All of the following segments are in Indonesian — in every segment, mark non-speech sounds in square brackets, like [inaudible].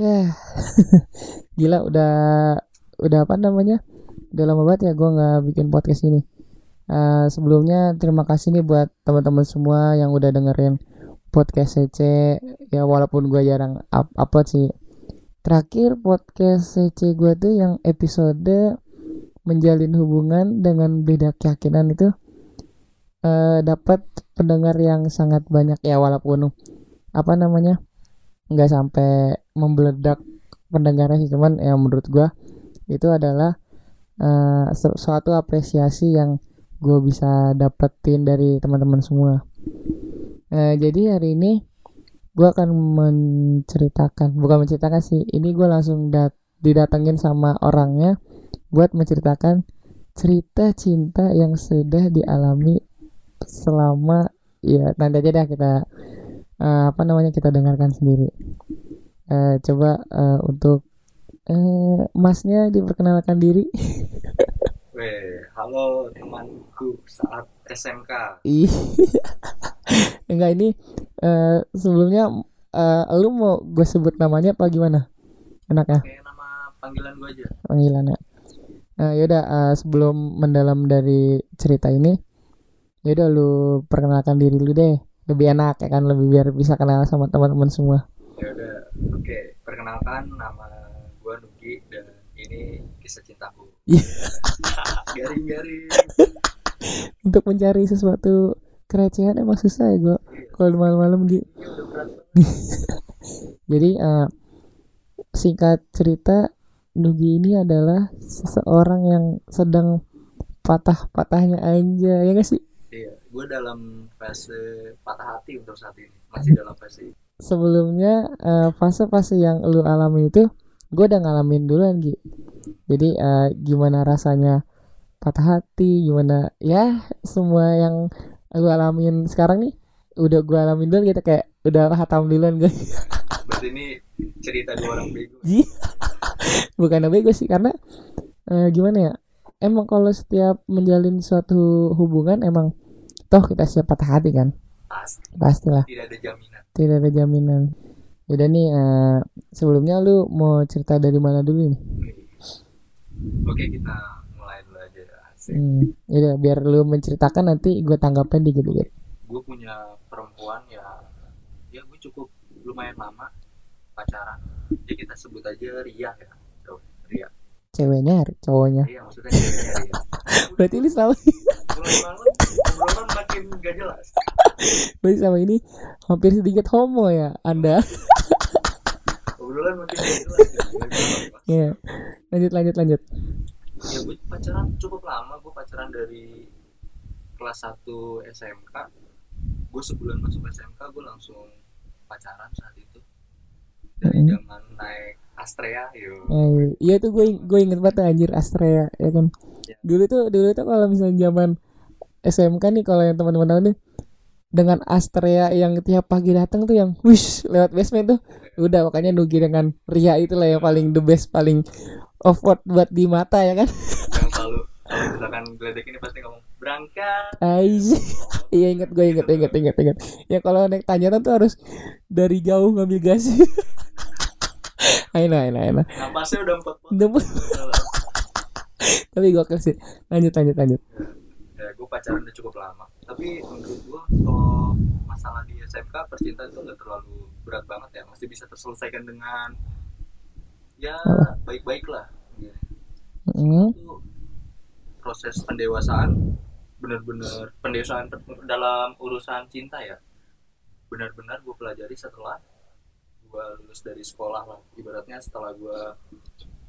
Ya, [laughs] gila udah udah apa namanya? Udah lama banget ya gue nggak bikin podcast ini. Uh, sebelumnya terima kasih nih buat teman-teman semua yang udah dengerin podcast CC ya walaupun gue jarang up upload sih. Terakhir podcast CC gue tuh yang episode menjalin hubungan dengan beda keyakinan itu uh, dapat pendengar yang sangat banyak ya walaupun apa namanya nggak sampai membeledak pendengarnya sih cuman ya menurut gue itu adalah uh, suatu apresiasi yang gue bisa dapetin dari teman-teman semua. Uh, jadi hari ini gue akan menceritakan bukan menceritakan sih ini gue langsung dat didatengin sama orangnya buat menceritakan cerita cinta yang sudah dialami selama ya nanti aja deh kita uh, apa namanya kita dengarkan sendiri uh, coba uh, untuk uh, masnya diperkenalkan diri [laughs] Weh, halo temanku saat SMK. [laughs] Enggak ini uh, sebelumnya uh, lu mau gue sebut namanya apa gimana? Enaknya? Kayak nama panggilan gue aja. Panggilannya. Nah, yaudah uh, sebelum mendalam dari cerita ini, yaudah lu perkenalkan diri lu deh. Lebih enak ya kan, lebih biar bisa kenal sama teman-teman semua. Ya udah, oke. Okay. Perkenalkan nama gue Nugi dan ini kisah cintaku. Iya. [laughs] Garing-garing. Untuk mencari sesuatu kerecehan emang susah ya gue. Kalau malam-malam gitu. [laughs] Jadi uh, singkat cerita Nugi ini adalah seseorang yang sedang patah-patahnya aja ya gak sih? Gue dalam fase patah hati untuk saat ini. Masih dalam fase. Sebelumnya uh, fase-fase yang lu alami itu gue udah ngalamin duluan gitu jadi uh, gimana rasanya patah hati gimana ya semua yang gue alamin sekarang nih udah gue alamin dulu gitu. Kayak udah hatam duluan gue berarti ini cerita dua orang bego. [laughs] Bukan bego sih karena uh, gimana ya emang kalau setiap menjalin suatu hubungan emang toh kita siap patah hati kan pasti pastilah tidak ada jaminan tidak ada jaminan Udah nih uh, sebelumnya lu mau cerita dari mana dulu nih? Oke kita mulai dulu aja. Asik. Hmm, ya biar lu menceritakan nanti gue tanggapin dikit-dikit. Gue punya perempuan ya, ya gue cukup lumayan lama pacaran. Jadi kita sebut aja Ria ya, Ceweknya, cowoknya. Iya maksudnya ceweknya Ria. [laughs] Berarti ini malam obrolan makin gak jelas. Berarti sama ini hampir sedikit homo ya Anda obrolan makin jelas ya lanjut lanjut lanjut ya gue pacaran cukup lama gue pacaran dari kelas 1 SMK gue sebulan masuk SMK gue langsung pacaran saat itu dari hmm. zaman naik Astrea yo. Eh, iya tuh gue gue inget banget anjir Astrea ya kan? Ya. dulu tuh dulu tuh kalau misalnya zaman SMK nih kalau yang teman-teman tahu nih dengan Astrea yang tiap pagi datang tuh yang wish lewat basement tuh udah makanya Nugi dengan Ria itulah yang paling the best paling offward buat di mata ya kan? Yang selalu misalkan geledek ini pasti ngomong berangkat. Aiz iya inget gue inget inget inget inget ya kalau naik tanjakan tuh harus dari jauh ngambil gas [laughs] Aina, aina, aina. Napasnya udah empat Tapi gue kasih lanjut lanjut lanjut. Ya, gue pacaran udah cukup lama. Tapi menurut gua kalau masalah di SMK percintaan itu nggak terlalu berat banget ya. Masih bisa terselesaikan dengan ya baik-baik lah. Ya. mm. itu proses pendewasaan benar-benar pendewasaan dalam urusan cinta ya. Benar-benar gue pelajari setelah gue lulus dari sekolah lah ibaratnya setelah gue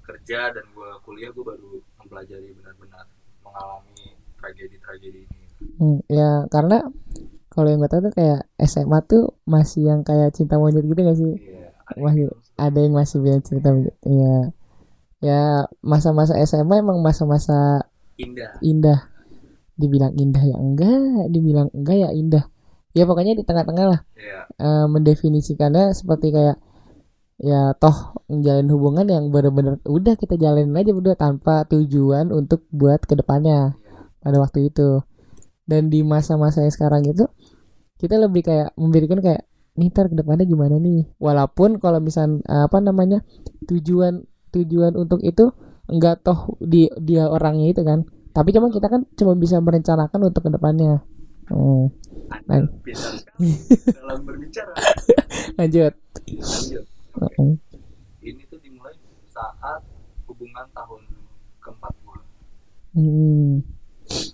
kerja dan gue kuliah gue baru mempelajari benar-benar mengalami tragedi-tragedi ini Hmm, ya karena kalau yang gue tahu tuh kayak SMA tuh masih yang kayak cinta monyet gitu gak sih? Yeah, ada masih yang ada yang masih bilang cerita Iya. Ya masa-masa SMA emang masa-masa indah. Indah. Dibilang indah ya enggak, dibilang enggak ya indah. Ya pokoknya di tengah-tengah lah. Yeah. Iya. Uh, mendefinisikannya seperti kayak ya toh menjalin hubungan yang benar-benar udah kita jalanin aja berdua tanpa tujuan untuk buat ke depannya pada waktu itu dan di masa-masa yang sekarang itu kita lebih kayak memberikan kayak nih ntar ke depannya gimana nih walaupun kalau misal eh, apa namanya tujuan tujuan untuk itu enggak toh di dia orangnya itu kan tapi cuma kita kan cuma bisa merencanakan untuk ke depannya hmm, Anda pintar sekali dalam berbicara [laughs] lanjut lanjut Heeh. ini tuh dimulai saat hubungan tahun keempat gua Hmm.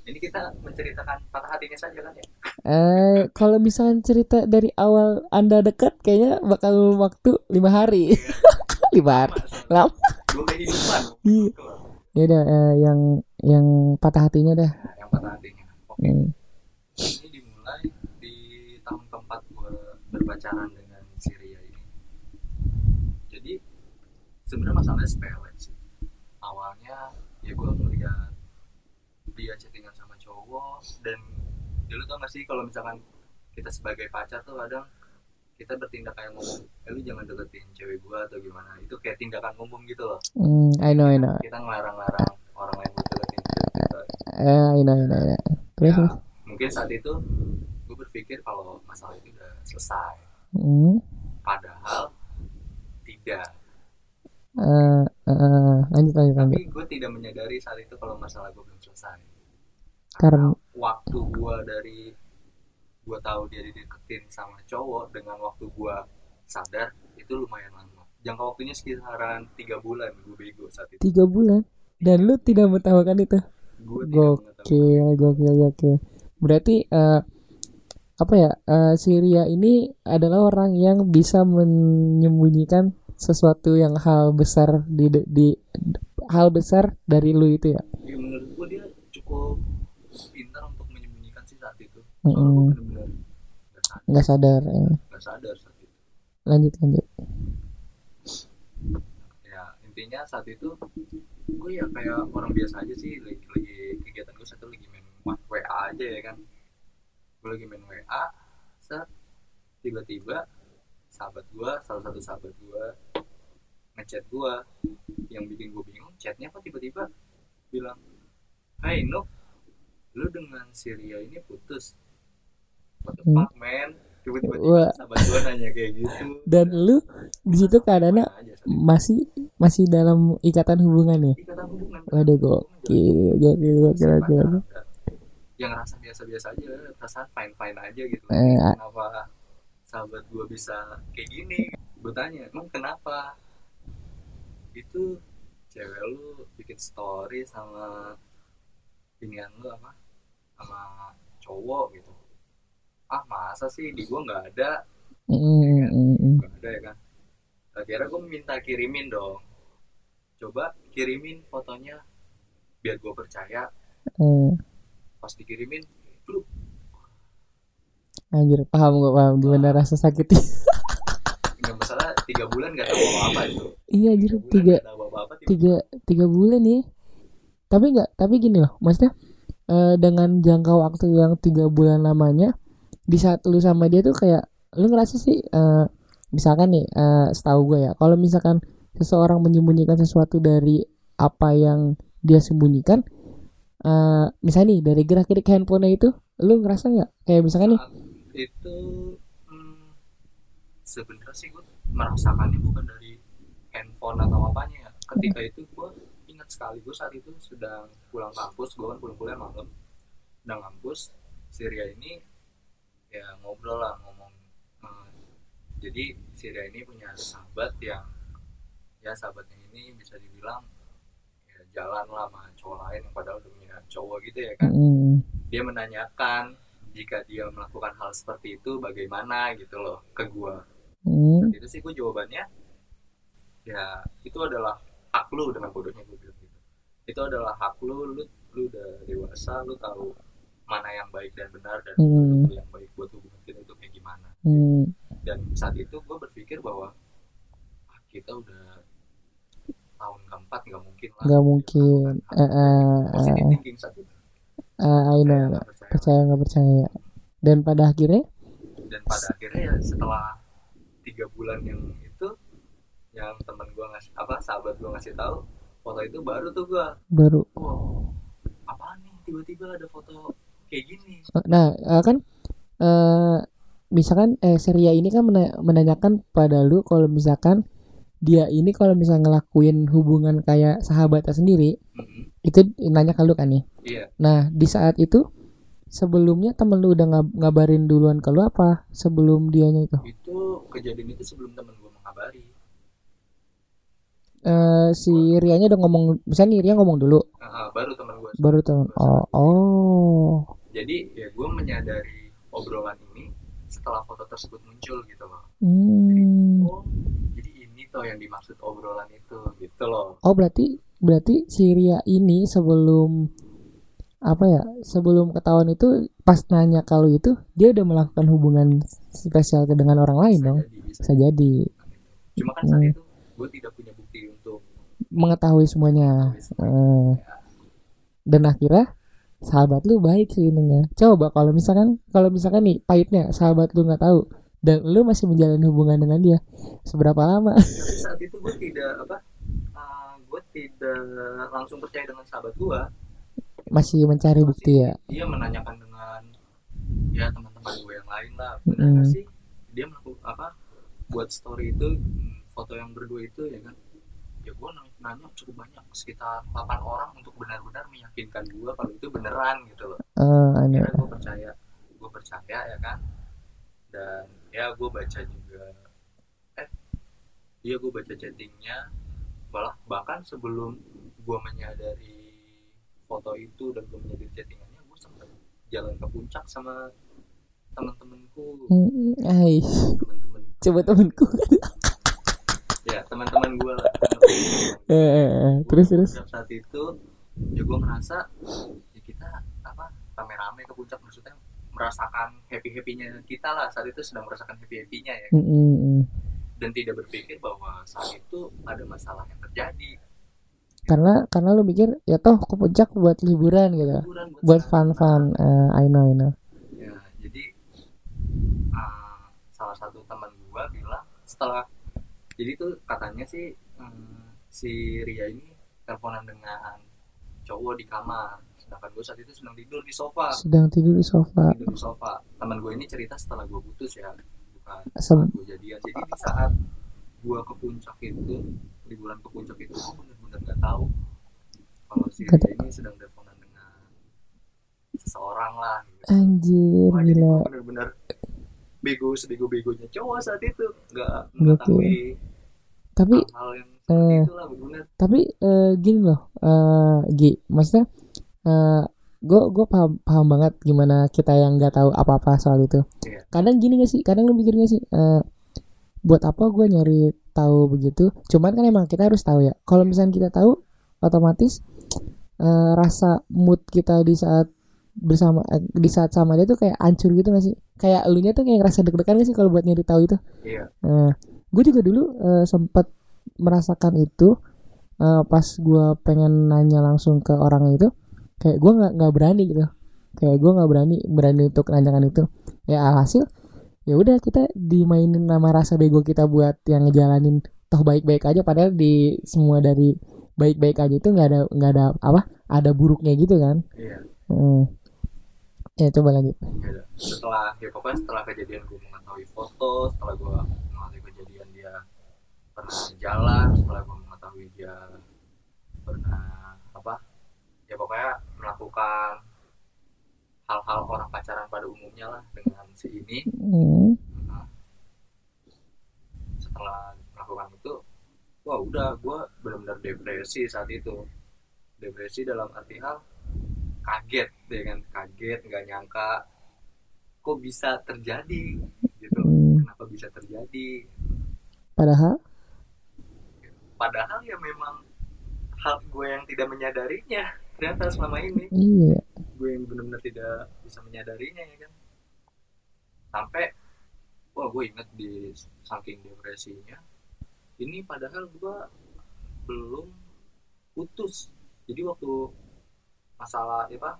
ini kita menceritakan patah hatinya saja kan ya Eh, kalau misalnya cerita dari awal anda dekat, kayaknya bakal waktu lima hari. [laughs] lima hari. Lama. kehidupan Iya. Ya udah, eh, yang yang patah hatinya dah. Nah, yang patah hatinya oke Hmm. Berpacaran dengan si Ria ini jadi sebenarnya masalahnya sepele sih awalnya ya gue ngeliat dia chattingan sama cowok dan dulu tau gak sih kalau misalkan kita sebagai pacar tuh kadang kita bertindak kayak ngomong eh lu jangan deketin cewek gue atau gimana itu kayak tindakan umum gitu loh Hmm, I know, I know. kita ngelarang-larang orang lain buat deketin cewek kita Eh, I know, I know, I know. Terus, ya, terus. mungkin saat itu gue berpikir kalau masalah itu udah selesai Hmm. padahal tidak Eh, eh, lanjut, lanjut, tapi gue tidak menyadari saat itu kalau masalah gue belum selesai Karena, waktu gue dari gue tahu dia dideketin sama cowok dengan waktu gue sadar itu lumayan lama jangka waktunya sekitaran tiga bulan gue bego saat itu tiga bulan. Dan lu tidak mengetahukan itu. gue Gokil, gokil, gokil. Berarti eh, apa ya? eh, si Ria ini adalah orang yang bisa menyembunyikan sesuatu yang hal besar di di hal besar dari lu itu ya. Ya, menurut gue dia cukup pintar untuk menyembunyikan sih saat itu gue bener-bener gak sadar, Nggak sadar. eh. gak sadar saat itu Lanjut, lanjut. ya intinya saat itu gue ya kayak orang biasa aja sih lagi, lagi kegiatan gue satu lagi main WA aja ya kan gue lagi main WA set. Tiba-tiba sahabat gue salah satu sahabat gue ngechat gue yang bikin gue bingung chatnya kok tiba-tiba bilang Hai Nuk lu dengan Syria ini putus. What the Hmm. fuck man? Tiba-tiba sahabat gue nanya kayak gitu. Dan lu di situ keadaannya masih masih dalam ikatan hubungan ya. ikatan hubungan. Waduh, gokil, gokil, gokil, gokil. Yang rasa biasa-biasa aja perasaan fine fine aja gitu. Eh, kenapa sahabat gue bisa kayak gini? Gue tanya emang kenapa? Itu cewek lu bikin story sama pilihan lu apa? Sama cowok gitu. Ah masa sih? Di gue nggak ada. Mm, mm, mm, mm. nggak ada ya kan? Akhirnya gue minta kirimin dong. Coba kirimin fotonya biar gue percaya. Eh, pas dikirimin lu anjir, paham gak paham. Gimana rasa sakitnya. [laughs] nggak masalah tiga bulan nggak tahu apa apa itu. Iya anjir, tiga, apa apa tiga tiga bulan ya. Tapi nggak tapi gini loh maksudnya eh, dengan jangka waktu yang tiga bulan lamanya di saat lu sama dia tuh kayak lu ngerasa sih eh, misalkan nih eh, setahu gue ya kalau misalkan seseorang menyembunyikan sesuatu dari apa yang dia sembunyikan eh misalnya nih dari gerak gerik handphonenya itu lu ngerasa nggak? Kayak misalkan nih. Itu hmm, sebenarnya sih gue merasakannya bukan dari handphone atau apanya ya. Ketika itu gue ingat sekali gue saat itu sedang pulang kampus gue kan pulang kuliah malam. Sedang kampus Syria ini ya ngobrol lah ngomong eh, jadi Syria ini punya sahabat yang ya sahabatnya ini bisa dibilang jalan lah sama cowok lain yang padahal udah punya cowok gitu ya kan. Mm, dia menanyakan jika dia melakukan hal seperti itu bagaimana gitu loh ke gua. Mm, itu sih gua jawabannya. Ya itu adalah hak lu dengan bodohnya gue bilang gitu. Itu adalah hak lu lu lu udah dewasa lu tahu mana yang baik dan benar dan lu yang baik buat hubungan kita itu kayak gimana. Mm, dan saat itu gue berpikir bahwa ah, kita udah keempat nggak mungkin lah. Nggak mungkin. Eh, eh, positive eh, thinking saat itu eh, I know, know. nggak percaya. percaya nggak percaya dan pada akhirnya? Dan pada akhirnya ya setelah tiga bulan yang itu yang teman gua ngasih apa sahabat gua ngasih tahu foto itu baru tuh gua. Baru. Wow apaan nih? Tiba-tiba ada foto kayak gini. Nah eh, kan eh misalkan eh Seria ini kan mena- menanyakan pada lu kalau misalkan dia ini kalau misalnya ngelakuin hubungan kayak sahabatnya sendiri Mm-mm. itu nanya ke lu kan nih? Iya. Nah di saat itu sebelumnya temen lu udah ngab- ngabarin duluan ke lu apa sebelum dianya itu? Itu kejadian itu sebelum temen gue mengabari. Eh si Rianya udah ngomong misalnya nih Ria ngomong dulu. Ah, baru temen gue baru temen oh oh. Jadi ya gue menyadari obrolan ini setelah foto tersebut muncul gitu loh. Hmm. oh jadi toh yang dimaksud obrolan itu gitu loh. Oh berarti berarti si Ria ini sebelum apa ya sebelum ketahuan itu pas nanya kalau itu dia udah melakukan hubungan spesial dengan orang lain bisa dong? jadi bisa bisa jadi. cuma kan saat Hmm. itu gue tidak punya bukti untuk mengetahui semuanya. Eh, dan akhirnya sahabat lu baik sih ininya. Coba kalau misalkan kalau misalkan nih pahitnya sahabat lu nggak tahu dan lu masih menjalin hubungan dengan dia? Seberapa lama? Tapi [laughs] saat itu gue tidak apa ah, gue tidak langsung percaya dengan sahabat gue masih mencari bukti ya? dia menanyakan dengan ya teman-teman gue yang lain lah. Benar Mm. sih? Dia melakukan apa buat story itu mm, foto yang berdua itu ya kan? Ya gue nanya, cukup banyak sekitar 8 orang untuk benar-benar meyakinkan gue kalau itu beneran gitu loh. Anu. akhirnya gue percaya gue percaya ya kan? Dan ya gue baca juga. Eh iya gue baca chattingnya. Malah bahkan sebelum gue menyadari foto itu dan gue menyadari chattingannya gue sempat jalan ke puncak sama teman-temanku Hmm, ai. Teman-teman coba temenku. Ya teman-teman gue lah. [laughs] Eh, eh, eh, terus terus? Saat itu ya gue ngerasa ya kita apa rame-rame ke puncak. Maksudnya merasakan happy happynya kita lah. Saat itu sedang merasakan happy happynya ya. Mm, mm, mm. dan tidak berpikir bahwa saat itu ada masalah yang terjadi. Karena karena lu mikir ya toh ke puncak buat liburan gitu. Liburan buat saya. fun fun Eh, I know I know. Ya jadi ah, salah satu teman gua bilang setelah jadi tuh katanya sih hmm, si Ria ini teleponan dengan cowok di kamar sedangkan gue saat itu sedang tidur di sofa. Sedang tidur di sofa. Tidur di sofa. Teman gue ini cerita setelah gue putus ya. Bukan Sem- saat gue jadian. Jadi di saat gue ke puncak itu liburan ke puncak itu gue bener-bener gak tahu kalau si Ria ini sedang teleponan dengan seseorang lah gitu. anjir Wah, gila. gue bener-bener bego sebego-begonya cowok saat itu. Nggak mengetahui tapi hal yang seperti eh, itulah tapi eh, gini loh eh Gi. Maksudnya gue gue paham paham banget gimana kita yang nggak tahu apa apa soal itu. Iya. kadang gini gak sih? Kadang lu mikir gak sih? Eh, buat apa gue nyari tahu begitu? Cuman kan emang kita harus tahu ya. Kalau misalnya kita tahu otomatis eh, rasa mood kita di saat bersama eh, di saat sama dia tuh kayak hancur gitu gak sih? Kayak elunya tuh kayak ngerasa deg-degan gak sih kalau buat nyari tahu itu? Iya. Nah, gue juga dulu eh, sempat merasakan itu eh, pas gue pengen nanya langsung ke orang itu, kayak gue nggak nggak berani gitu, kayak gue nggak berani berani untuk nanyakan itu. Ya alhasil, ya udah kita dimainin nama rasa bego kita buat yang ngejalanin toh baik-baik aja, padahal di semua dari baik-baik aja itu nggak ada nggak ada apa, ada buruknya gitu kan. iya Hmm. Ya coba lanjut. Ya setelah ya pokoknya setelah kejadian gue mengetahui foto setelah gue mengetahui kejadian dia pernah jalan setelah gue mengetahui dia pernah apa ya pokoknya melakukan hal-hal orang pacaran pada umumnya lah dengan si ini. Hmm. Nah, setelah melakukan itu wah udah gue benar-benar depresi saat itu. Depresi dalam arti hal kaget kan kaget nggak nyangka kok bisa terjadi gitu. Hmm. kenapa bisa terjadi? Padahal, padahal ya memang hal gue yang tidak menyadarinya ternyata selama ini iya. gue yang benar-benar tidak bisa menyadarinya ya kan sampai wah gue inget di saking depresinya ini padahal gue belum putus jadi waktu masalah ya pak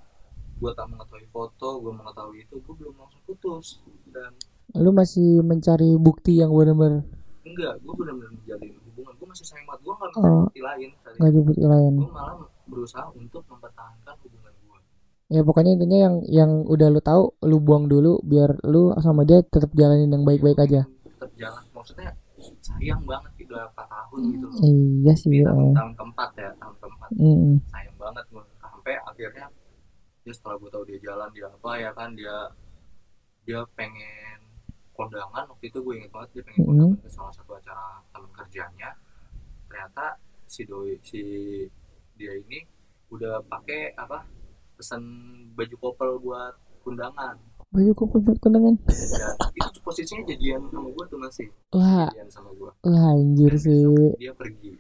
gue tak mengetahui foto gue mengetahui itu gue belum langsung putus dan Lu masih mencari bukti yang benar-benar enggak gue benar-benar menjalin hubungan gue masih sayang banget gue nggak Oh. mencari bukti lain nggak bukti lain. gue malah berusaha untuk mempertahankan hubungan gue ya pokoknya intinya yang yang udah lu tahu lu buang dulu biar lu sama dia tetap jalanin yang baik-baik aja. Tetap jalan. Maksudnya sayang banget gitu 4 tahun gitu loh. Iya sih ya. tahun, tahun keempat ya tahun keempat. Mm-mm. sayang banget gue sampai akhirnya ya setelah gue tahu dia jalan dia apa ya kan dia dia pengen kondangan. Waktu itu gue inget banget dia pengen kondangan ke salah satu acara teman kerjanya. Ternyata si doi si dia ini udah pakai apa pesan baju couple buat kondangan baju kok buat kondangan dan itu posisinya jadian sama gue tuh masih. Wah. Jadian sama gue wah anjir Dan sih. dia pergi.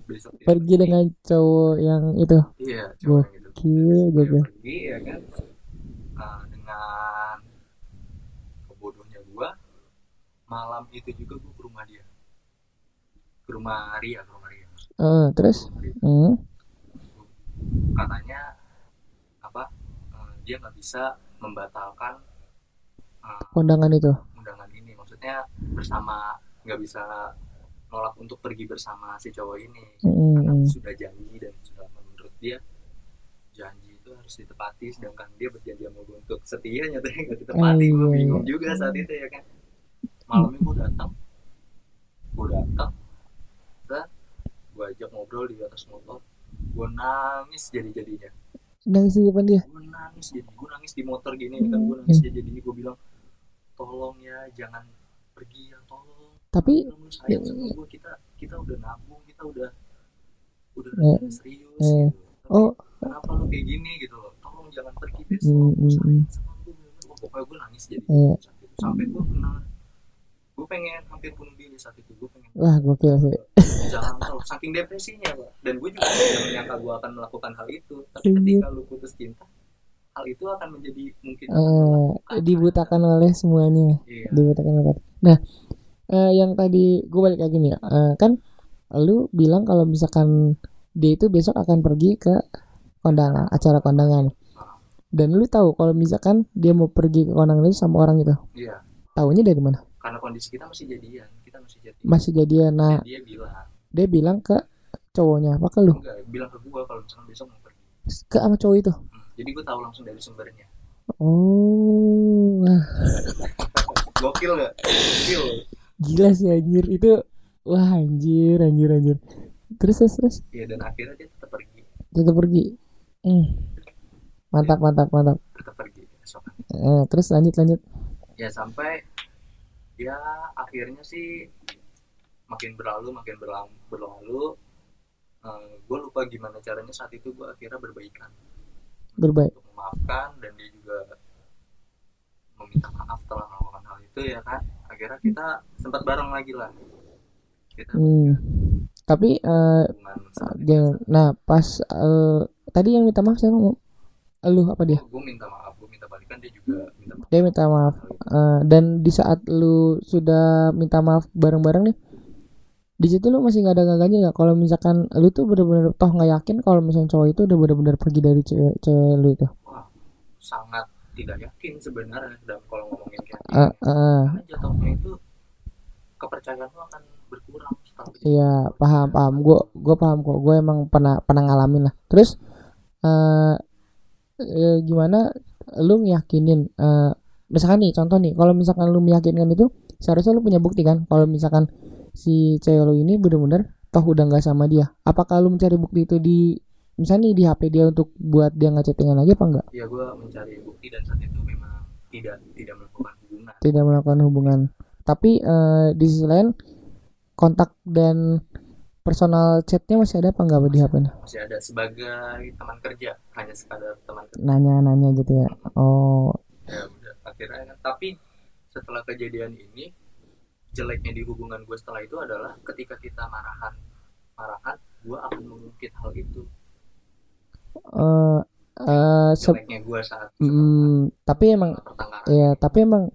Besok dia pergi dengan cowok yang itu? Iya cowok yang itu. Gokil, Dia gokil. pergi ya kan? Nah, dengan kebodohnya gua malam itu juga gua ke rumah dia. Ke rumah Ria ke rumah Ria. Eh, terus? Rumah Ria. hmm, katanya apa eh, dia nggak bisa membatalkan eh, kondangan itu? undangan ini. Maksudnya bersama nggak bisa nolak untuk pergi bersama si cowok ini. Mm-mm. karena sudah janji dan sudah menurut dia janji itu harus ditepati. Sedangkan dia berjanji sama gue untuk setia nyatanya nggak ditepati. Oh, gue iya, bingung iya. juga saat itu ya kan. Malamnya gue datang. Gue datang. Gue ajak ngobrol di atas motor gue nangis jadi jadinya nangis di depan dia? Gue nangis jadi gue nangis di motor gini ya kan gue nangis jadi jadinya gue bilang tolong ya jangan pergi ya tolong. Tapi lu sayang sama gue kita kita udah nabung kita udah udah Eh, serius eh. gitu. Tapi oh. kenapa lu kayak gini gitu loh? Tolong jangan pergi Hmm, besok hmm, gue sayang hmm. sama gue pokoknya gue nangis jadi Iya. itu sampai gue pernah gue pengen hampir bunuh diri saat itu gue pengen wah gokil sih. Jalan tol saking depresinya pak. Dan gue juga tidak menyangka gue akan melakukan hal itu. Tapi Iya. ketika lu putus cinta hal itu akan menjadi mungkin lakukan. dibutakan oleh semuanya. Iya. Dibutakan oleh nah eh, yang tadi gue balik lagi nih Eh, kan lu bilang kalau misalkan dia itu besok akan pergi ke kondangan acara kondangan. Dan lu tahu kalau misalkan dia mau pergi ke kondangan itu sama orang itu? Iya. Tahunya dari mana karena kondisi kita masih jadian kita masih jadian. Masih jadian nah. Dan dia bilang. Dia bilang ke cowoknya apa ke lu? Enggak bilang ke gue kalau misalkan besok mau pergi. Ke sama cowok itu? Hmm, jadi gue tahu langsung dari sumbernya. Oh wah, gokil gak gokil. Gila sih anjir. Itu wah anjir anjir anjir. Terus terus terus? Ya dan akhirnya dia tetap pergi. Tetap pergi? Hmm. mantap mantap mantap. Tetap pergi besokan Eh, terus lanjut lanjut. Ya sampai ya akhirnya sih makin berlalu makin berlalu. Berlalu gue lupa gimana caranya saat itu gue akhirnya berbaikan. Berbaik. Untuk memaafkan dan dia juga meminta maaf setelah melakukan hal itu ya kan? Akhirnya kita sempat bareng lagi lah. Kita hmm. tapi eh, hubungan seperti dia- nah pas eh, tadi yang minta maaf siapa? Lu apa dia? Gue minta maaf balikan dia juga minta maaf. Dia minta maaf. Eh, dan di saat lu sudah minta maaf bareng-bareng nih di situ lu masih nggak ada gaganya nggak? Kalau misalkan lu tuh bener-bener toh nggak yakin kalau misalnya cowok itu udah bener-bener pergi dari cewek, cewek lu itu? Wah sangat tidak yakin sebenarnya. Dalam kalau ngomongin kayak Eh, gini eh, karena jatuhnya itu kepercayaan lo akan berkurang iya paham paham. Gue gue paham kok. Gue emang pernah pernah ngalamin lah. Terus eh eh, gimana lu ngeyakinin eh misalkan nih contoh nih kalau misalkan lu meyakinkan itu seharusnya lu punya bukti kan kalau misalkan si cewek lu ini bener-bener toh udah nggak sama dia. Apakah lu mencari bukti itu di misalnya nih di HP dia untuk buat dia ngechattingan lagi apa enggak ya gue mencari bukti dan saat itu memang tidak tidak melakukan hubungan. Tidak melakukan hubungan. Tapi eh, di sisi lain kontak dan personal chatnya masih ada apa enggak di HP nya? masih ada sebagai teman kerja hanya sekadar teman kerja. Nanya-nanya gitu ya? Oh. Ya udah akhirnya. Tapi setelah kejadian ini jeleknya di hubungan gue setelah itu adalah ketika kita marahan marahan gue akan mengungkit hal itu. Eh eh, se- jeleknya gue saat mm, tapi emang ya tapi emang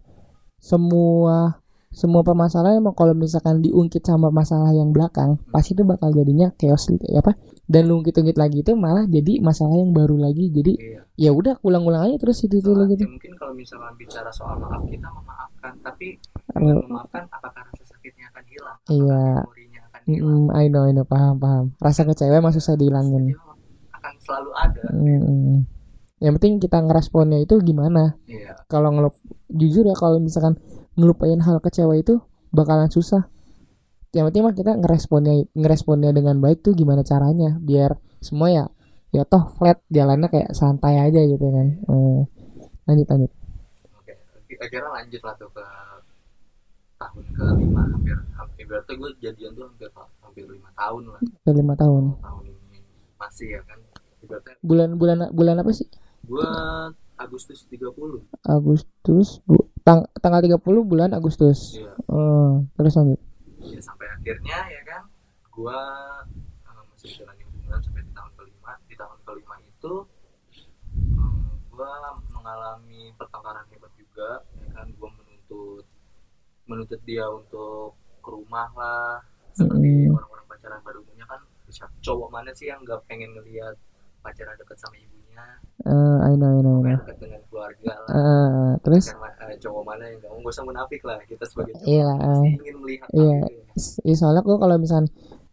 semua semua permasalahan emang kalau misalkan diungkit sama masalah yang belakang pasti itu bakal jadinya chaos gitu ya apa? Dan lu ungkit-ungkit lagi itu malah jadi masalah yang baru lagi. Jadi iya. ya udah ulang-ulang aja terus itu itu Soalnya gitu. mungkin kalau misalkan bicara soal maaf kita memaafkan. Tapi dengan memaafkan apakah rasa sakitnya akan hilang? Iya. akan hilang? Mm, I know I know paham paham. Rasa kecewa emang susah dihilangin. Akan selalu ada. Mm, mm. yang penting kita ngeresponnya itu gimana? Iya. Kalau ngelup jujur ya kalau misalkan ngelupain hal kecewa itu bakalan susah. Yang penting mah kita ngeresponnya ngeresponnya dengan baik tuh gimana caranya? Biar semua ya ya toh flat jalannya kayak santai aja gitu kan. Eh, lanjut lanjut. Oke kira-kira lanjut lah tuh ke tahun kelima hampir hampir. Berarti gue jadian tuh hampir hampir lima tahun lah. Udah lima tahun. Tahun ini masih ya kan? Bulan bulan bulan apa sih? Gue Agustus 30 Agustus bu, tang, tanggal 30 bulan Agustus. Iya. Oh, terus lanjut. Ya sampai akhirnya ya kan gua eh, masih menjalani hubungan sampai di tahun kelima. Di tahun kelima itu eh, gua mengalami pertengkaran hebat juga. Ya kan gua menuntut menuntut dia untuk ke rumah lah. Seperti orang-orang pacaran pada umumnya kan cowok mana sih yang nggak pengen ngelihat pacaran dekat sama ibunya Eh, I know I know I know dengan keluarga lah Eh, terus Karena, eh, cowok mana yang nggak usah munafik lah kita sebagai cowok Iya pasti eh. ingin melihat Iya. hal itu ya. S- ya soalnya gue kalau misalkan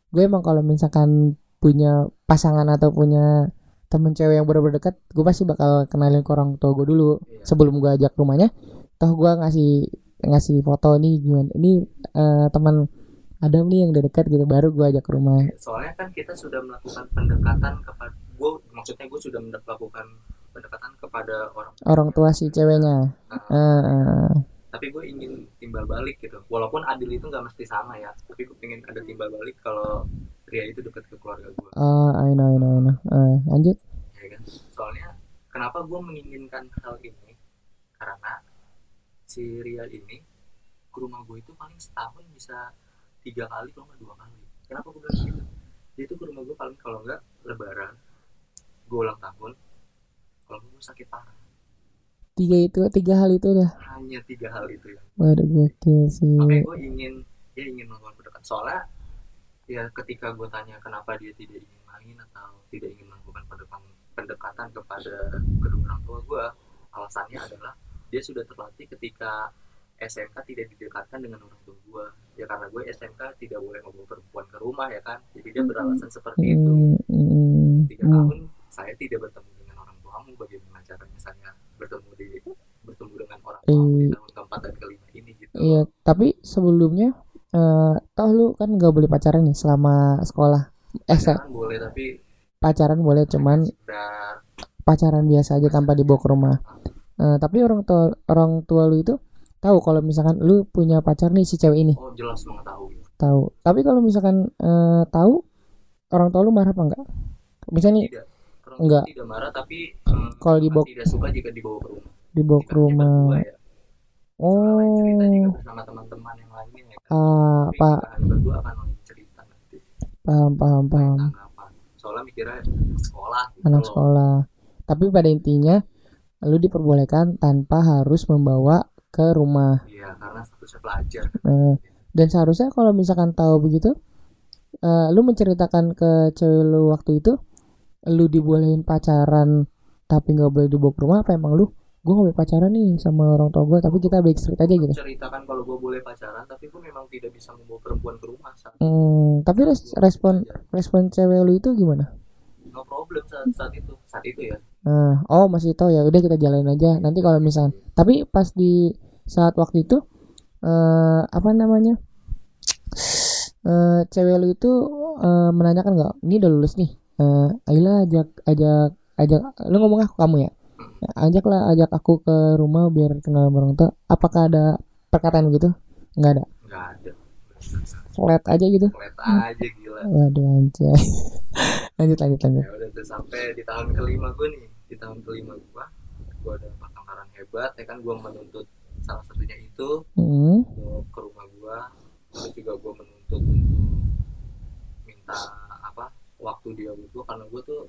gue emang kalau misalkan punya pasangan atau punya temen cewek yang bener-bener dekat gue pasti bakal kenalin ke orang tua gue dulu Iya. sebelum gue ajak rumahnya toh gue ngasih ngasih foto nih gimana ini eh, teman Adam nih yang udah dekat gitu baru gue ajak ke rumah soalnya kan kita sudah melakukan pendekatan kepada gue maksudnya gue sudah melakukan pendekatan kepada orang orang tua si ceweknya? Nah, Eh, eh, tapi gue ingin timbal balik gitu. Walaupun adil itu nggak mesti sama ya tapi gue pengen ada timbal balik kalau pria itu dekat ke keluarga gue eh, I know I know I know. Eh, lanjut. Ya kan? Soalnya kenapa gue menginginkan hal ini? Karena si Ria ini ke rumah gue itu paling setahun bisa tiga kali kalau nggak dua kali. Kenapa gue bilang gitu? Dia itu ke rumah gue paling kalau nggak lebaran gue ulang tahun kalau gue sakit parah. Tiga itu tiga hal itu udah? Hanya tiga hal itu ya. Waduh gokil sih. Makanya gue ingin dia ingin melakukan pendekatan soalnya ya ketika gue tanya kenapa dia tidak ingin main atau tidak ingin melakukan pendekatan pendekatan kepada kedua orang tua gue alasannya adalah dia sudah terlatih ketika SMK tidak didekatkan dengan orang tua gue ya karena gue SMK tidak boleh membawa perempuan ke rumah ya kan? Jadi dia beralasan seperti itu. Tiga tahun saya tidak bertemu dengan orang tuamu bagaimana caranya saya bertemu di bertemu dengan orang tuamu di Iya. tahun keempat dan kelima ini gitu Iya, tapi sebelumnya eh tau lu kan nggak boleh pacaran nih selama sekolah. Eh, se- pacaran boleh tapi pacaran boleh cuman pacaran biasa aja tanpa dibawa ke rumah. Eh, tapi orang tua orang tua lu itu tahu kalau misalkan lu punya pacar nih si cewek ini, oh jelas mengetahui tahu. Tapi kalau misalkan eh, tahu orang tua lu marah apa enggak? Misalnya nih Enggak. tidak marah tapi hmm, Kalau dibawa- tidak suka jika dibawa ke rumah dibawa ke rumah. berdua ya Oh, bersama teman-teman yang lainnya ya kan ah, tapi pak, berdua akan cerita nanti paham, paham, paham. soalnya mikirnya sekolah gitu Anak sekolah. Tapi pada intinya lu diperbolehkan tanpa harus membawa ke rumah. iya karena statusnya pelajar Eh, dan seharusnya kalau misalkan tahu begitu, eh, lu menceritakan ke cewek lu waktu itu, lu dibolehin pacaran tapi nggak boleh dibawa ke rumah apa emang lu? Gue gak boleh pacaran nih sama orang tua gue tapi kita baik street aja gitu. Ceritakan kalau gue boleh pacaran tapi gue memang tidak bisa membawa perempuan ke rumah saat hmm, tapi res- respon pelajar. respon cewek lu itu gimana? No problem saat, saat itu saat itu ya. Nah oh masih tahu ya udah kita jalanin aja. Nanti kalau misalkan tapi pas di saat waktu itu eh apa namanya? Eh cewek lu itu eh, menanyakan nggak ini udah lulus nih eh Aila ajak ajak ajak lu ngomong aku kamu ya? Ajaklah ajak aku ke rumah biar kenal sama orang tua apakah ada perkataan gitu? Nggak ada? Nggak ada. Flat aja gitu? Flat aja gila. Waduh anjay. [laughs] Lanjut lanjut lanjut. Ya udah tuh sampai di tahun kelima gue nih. Di tahun kelima gue gue ada pertengkaran hebat ya kan? Gue menuntut salah satunya itu. Hmm. untuk ke rumah gue terus juga gue menuntut untuk waktu dia gue karena gue tuh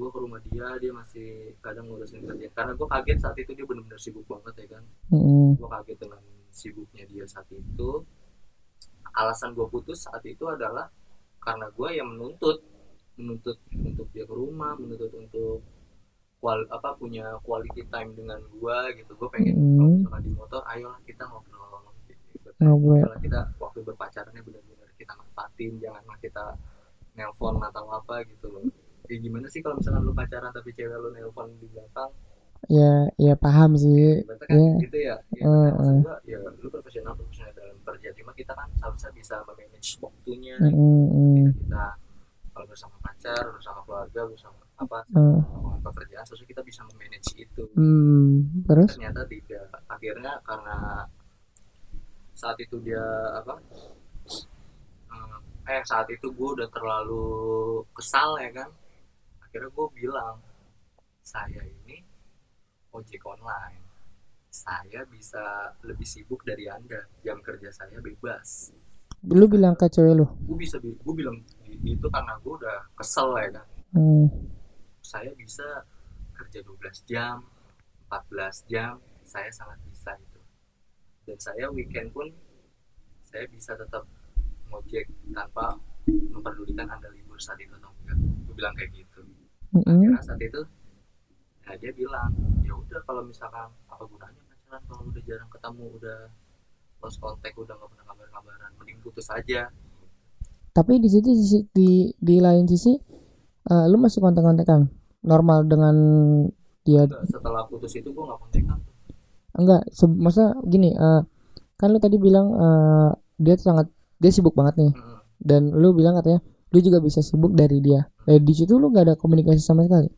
gue ke rumah dia dia masih kadang ngurusin kerja. Karena gue kaget saat itu dia benar-benar sibuk banget ya kan? Hmm. gue kaget dengan sibuknya dia saat itu. Alasan gue putus saat itu adalah karena gue yang menuntut. Menuntut untuk dia ke rumah menuntut untuk kual apa punya quality time dengan gue gitu. Gue pengen kalau misalkan di motor ayolah kita ngobrol. Gitu. Ngobrol. Kita waktu berpacarannya benar-benar kita manfaatin janganlah kita nelpon atau apa gitu loh. Ya gimana sih kalau misalkan lu pacaran tapi cewek lu nelpon di belakang? Ya ya paham sih. Berarti kan Iya. gitu ya. Ya eh. gua ya lu profesional profesional dalam kerja. Cuma kita kan seharusnya bisa memanage waktunya. Mm, mm. kita kalau bersama pacar bersama keluarga bersama apa sama pekerjaan seharusnya kita bisa memanage itu. Hmm, terus? Ternyata tidak. Akhirnya karena saat itu dia apa eh, saat itu gue udah terlalu kesal ya kan? Akhirnya gue bilang saya ini ojek online. Saya bisa lebih sibuk dari anda. Jam kerja saya bebas. Lu bilang ke cewek lu? Gue bisa gue bilang itu karena gue udah kesel ya kan? Hmm. saya bisa kerja 12 jam 14 jam. Saya sangat bisa itu. Dan saya weekend pun saya bisa tetap ngojek tanpa memperdulikan anda libur saat itu atau enggak. Gue bilang kayak gitu. Mm, mm. akhirnya saat itu ya dia bilang ya udah kalau misalkan apa gunanya pacaran kalau udah jarang ketemu udah lost contact udah nggak pernah kabar-kabaran mending putus aja. Tapi di situ di, di, di lain sisi eh, lu masih kontak-kontakan? Normal dengan dia? Enggak, setelah putus itu gue nggak kontekan tuh. Enggak se- masa gini eh, kan lu tadi bilang eh, dia sangat dia sibuk banget nih. Dan lu bilang katanya lu juga bisa sibuk dari dia. Eh, di situ lu gak ada komunikasi sama sekali?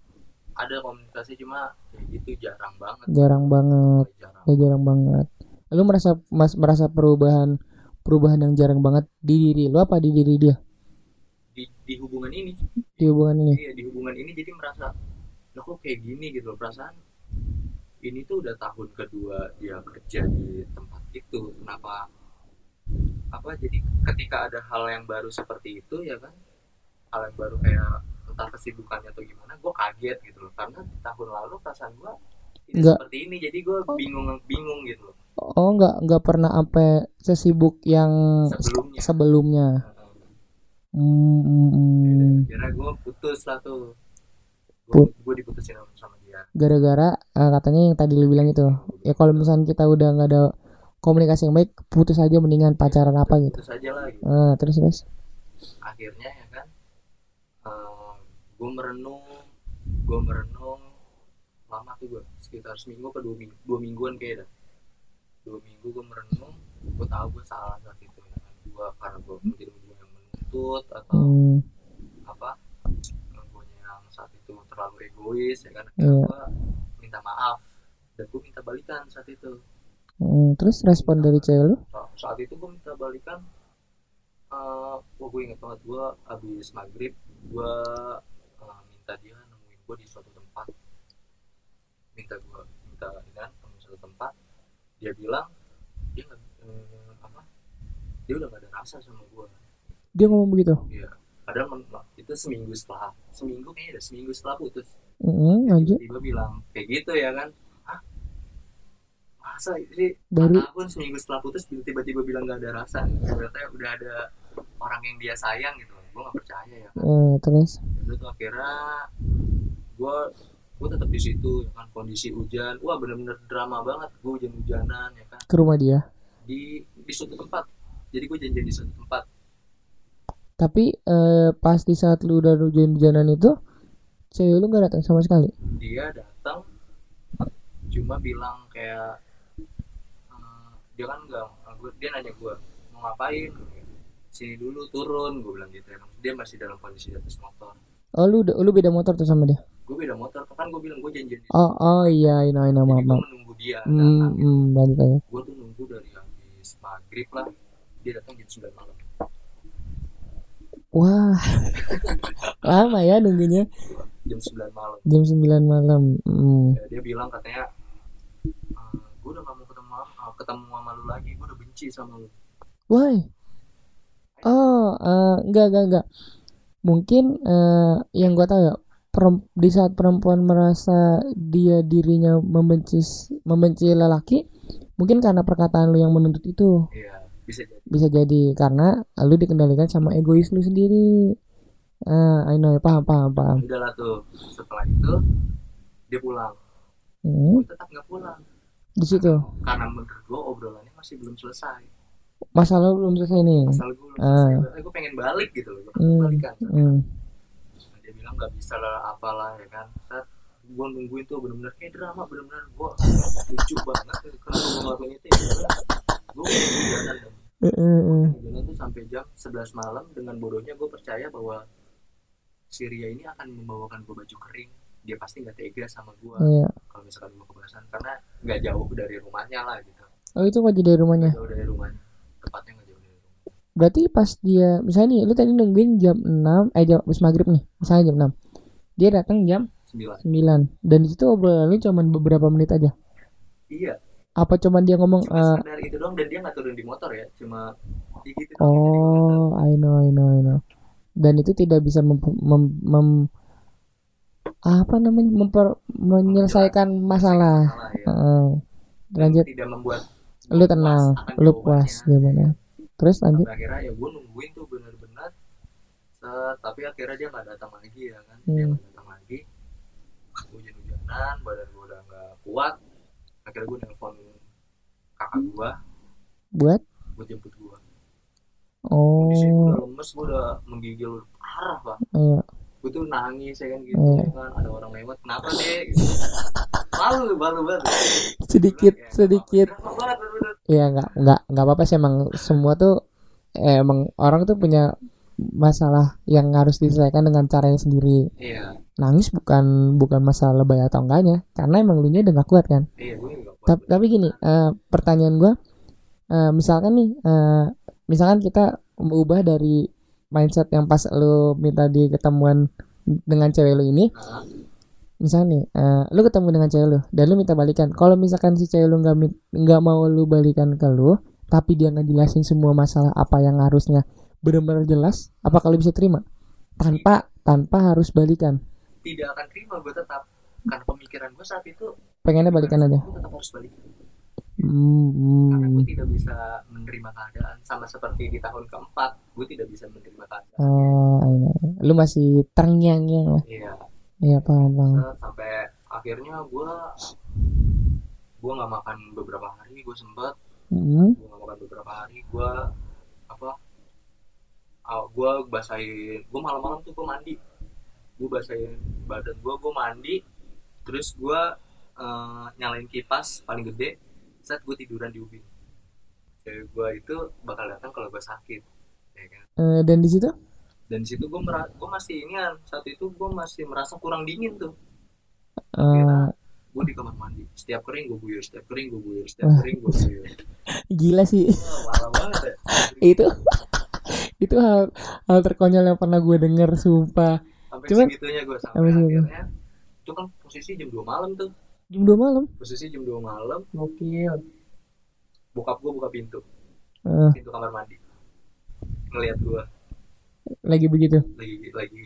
Ada komunikasi cuma ya gitu jarang banget. Jarang banget. Jarang ya jarang banget. Lu merasa mas merasa perubahan perubahan yang jarang banget di diri lu apa di diri dia? Di, di hubungan ini. Di hubungan ini? Iya di hubungan ini jadi merasa lo kok kayak gini? Gitu perasaan. Ini tuh udah tahun kedua dia kerja di tempat itu. Kenapa apa jadi ketika ada hal yang baru seperti itu ya kan hal yang baru kayak entah kesibukannya atau gimana gue kaget gitu loh. Karena tahun lalu perasaan gue tidak seperti ini jadi gue bingung bingung gitu loh. Oh nggak nggak pernah sampai sesibuk yang sebelumnya. sebelumnya. Hmm, hmm, hmm. kira gue putus lah tuh. Put- gue diputusin sama- dia. Gara-gara eh, katanya yang tadi lu bilang itu. Ya kalau misalnya kita udah nggak ada komunikasi yang baik putus aja mendingan pacaran apa gitu. Putus aja lah gitu. Eh, terus terus? Akhirnya ya kan gue merenung gue merenung lama tuh gue sekitar seminggu atau dua minggu dua mingguan kayak dah. Dua minggu gue merenung gue tahu gue salah saat itu ya kan. Gue karena gue menjadi ujung yang menuntut atau hmm, apa gue yang saat itu terlalu egois ya kan. Iya. gue minta maaf dan gue minta balikan saat itu hmm, terus respon dari cewek lu? Sa- saat itu gue minta balikan. Eh wah gue inget banget gue habis maghrib gue eh, minta dia nemuin gue di suatu tempat. Minta gue minta kan nemuin suatu tempat. Dia bilang dia nggak eh, apa dia udah gak ada rasa sama gue dia ngomong begitu? Iya. Padahal itu seminggu setelah seminggu kayaknya seminggu setelah putus. Hmm, lanjut. Tiba bilang kayak gitu ya kan Masa sih baru pun seminggu setelah putus tiba-tiba bilang gak ada rasa. Ternyata udah ada orang yang dia sayang gitu. Gue gak percaya ya. Kan eh, terus? Tuh akhirnya gue gue tetap di situ ya kan kondisi hujan. Wah bener-bener drama banget. Gue hujan-hujanan ya kan. Ke rumah dia? Di di suatu tempat. Jadi gue janjian di suatu tempat. Tapi eh, pas di saat lu udah hujan-hujanan itu cewek lu nggak datang sama sekali? Dia datang cuma bilang kayak dia kan nggak dia nanya gue mau ngapain? Sini dulu turun gue bilang gitu ya dia masih dalam kondisi di atas motor. Oh lu lu beda motor tuh sama dia? Gue beda motor kan gue bilang gue janjian di oh oh iya ini ini maaf gue maaf. menunggu dia hmm, datang hmm, lanjut aja gue tuh nunggu dari habis maghrib lah dia datang jam 9 malam. Wah [laughs] lama ya nunggunya. Jam 9 malam. Jam 9 malam hmm. Ya, dia bilang katanya gue udah gak mau ketemu sama lu lagi gue udah benci sama lu. Why oh eh, enggak enggak enggak. Mungkin eh, yang gua tahu ya di saat perempuan merasa dia dirinya membenci membenci lelaki mungkin karena perkataan lu yang menuntut itu. Iya bisa jadi. Bisa jadi karena lu dikendalikan sama egois lu sendiri. Ah I know paham paham paham. Tuh setelah itu dia pulang. Hmm, gue tetap nggak pulang di situ. Karena menurut gue obrolannya masih belum selesai. Masalah lu belum selesai nih. Asal gue belum Ah. selesai. Gue pengen balik gitu loh gue pengen hmm, balikan. hmm, Nah, dia bilang nggak bisa lah apalah ya kan. Saat gue nungguin tuh bener-bener kayak drama bener-bener. Gue lucu banget kenapa gue ngelakuin itu ya gue hujanan dong Eh, eh, eh. hujanan tuh sampai jam 11 malam dengan bodohnya gue percaya bahwa si Ria ini akan membawakan gue baju kering dia pasti nggak tega sama gue Iya. kalau misalkan gue kebasan karena nggak jauh dari rumahnya lah gitu Oh itu nggak dari rumahnya. Nggak jauh dari rumahnya tepatnya nggak jauh dari rumah Berarti pas dia misalnya nih lu tadi nungguin jam 6 eh jam habis maghrib nih. Misalnya jam 6. Dia datang jam sembilan 9 dan di situ obrolan lu cuma beberapa menit aja. iya Apa cuman dia ngomong cuma eh, sekedar itu doang dan dia nggak turun di motor ya cuma gitu. Oh, I know, I know, I know. Dan itu tidak bisa mem, mem- mem- apa namanya memper, menyelesaikan masalah. Salah, ya. Heeh. lanjut, tidak membuat lu tenang, puas lu puas gimana? Terus lanjut. sampai akhirnya ya gue nungguin tuh bener-bener tapi akhirnya dia nggak datang lagi ya kan dia Hmm. nggak datang lagi hujan-hujanan badan gue udah nggak kuat akhirnya gue nelpon kakak gue Buat? buat jemput gue Oh, kondisi gue udah lemes gue udah menggigil parah pak iya. Gue tuh nangis ya kan gitu Hmm. kan ada orang lewat kenapa deh gitu malu malu banget Sedikit, ya, sedikit. Iya nggak nggak nggak apa-apa sih emang semua tuh eh, emang orang tuh punya masalah yang harus diselesaikan dengan caranya sendiri. iya Nangis bukan bukan masalah lebay atau enggaknya, karena emang lu nya udah gak kuat kan. iya gue nggak kuat Ta- tapi gini, eh, pertanyaan gua, eh, misalkan nih, eh, misalkan kita berubah dari mindset yang pas lu minta di ketemuan dengan cewek lu ini, misalnya nih, eh, lu ketemu dengan cewek lu dan lu minta balikan. Kalau misalkan si cewek lu nggak nggak mau lu balikan ke lu, tapi dia ngejelasin semua masalah apa yang harusnya benar-benar jelas, apakah lu bisa terima? Tanpa tanpa harus balikan. tidak akan terima gue tetap karena pemikiran gue saat itu Pengennya balikan aja. gue tetap harus balikan Hmm, karena hmm. gue tidak bisa menerima keadaan sama seperti di tahun keempat gue tidak bisa menerima keadaan Oh, know. Lu masih terngiang-ngiang lah. iya Iya paham paham. sampai akhirnya gue gue nggak makan beberapa hari gue sempet Hmm, gue nggak makan beberapa hari gue apa ah, gue basahin gue malam-malam tuh gue mandi gue basahin badan gue gue mandi terus gue eh, nyalain kipas paling gede saat gue tiduran di ubin. Cewek gue itu bakal datang kalau gue sakit ya kan? Eh, dan di situ? dan di situ gue gue masih ini saat itu gue masih merasa kurang dingin tuh. Eh, gue di kamar mandi setiap kering gue buyur setiap kering gue buyur setiap kering gue buyur. [laughs] Gila sih. banget ya. [laughs] Itu itu hal hal terkonyol yang pernah gue denger sumpah. sampai Cuman- segitunya gue sampai akhirnya itu kan posisi jam 2 malam tuh Jam 2 malam. posisi jam 2 malam Gokil. bokap gue buka pintu Eh, pintu kamar mandi ngelihat gue lagi begitu. lagi lagi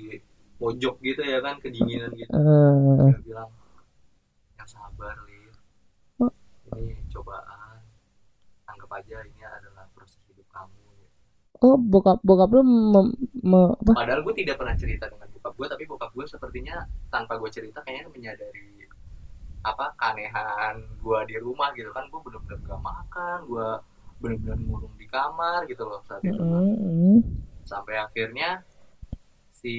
pojok gitu ya kan kedinginan gitu Eh, dia bilang yang sabar Lin Oh. ini cobaan anggap aja ini adalah proses hidup kamu oh, bokap bokap lu mem, me- apa? padahal gue tidak pernah cerita dengan bokap gue tapi bokap gue sepertinya tanpa gue cerita kayaknya menyadari apa keanehan gue di rumah gitu kan gue bener-bener gak makan gue bener-bener ngurung di kamar gitu loh saat itu Mm, sampai akhirnya si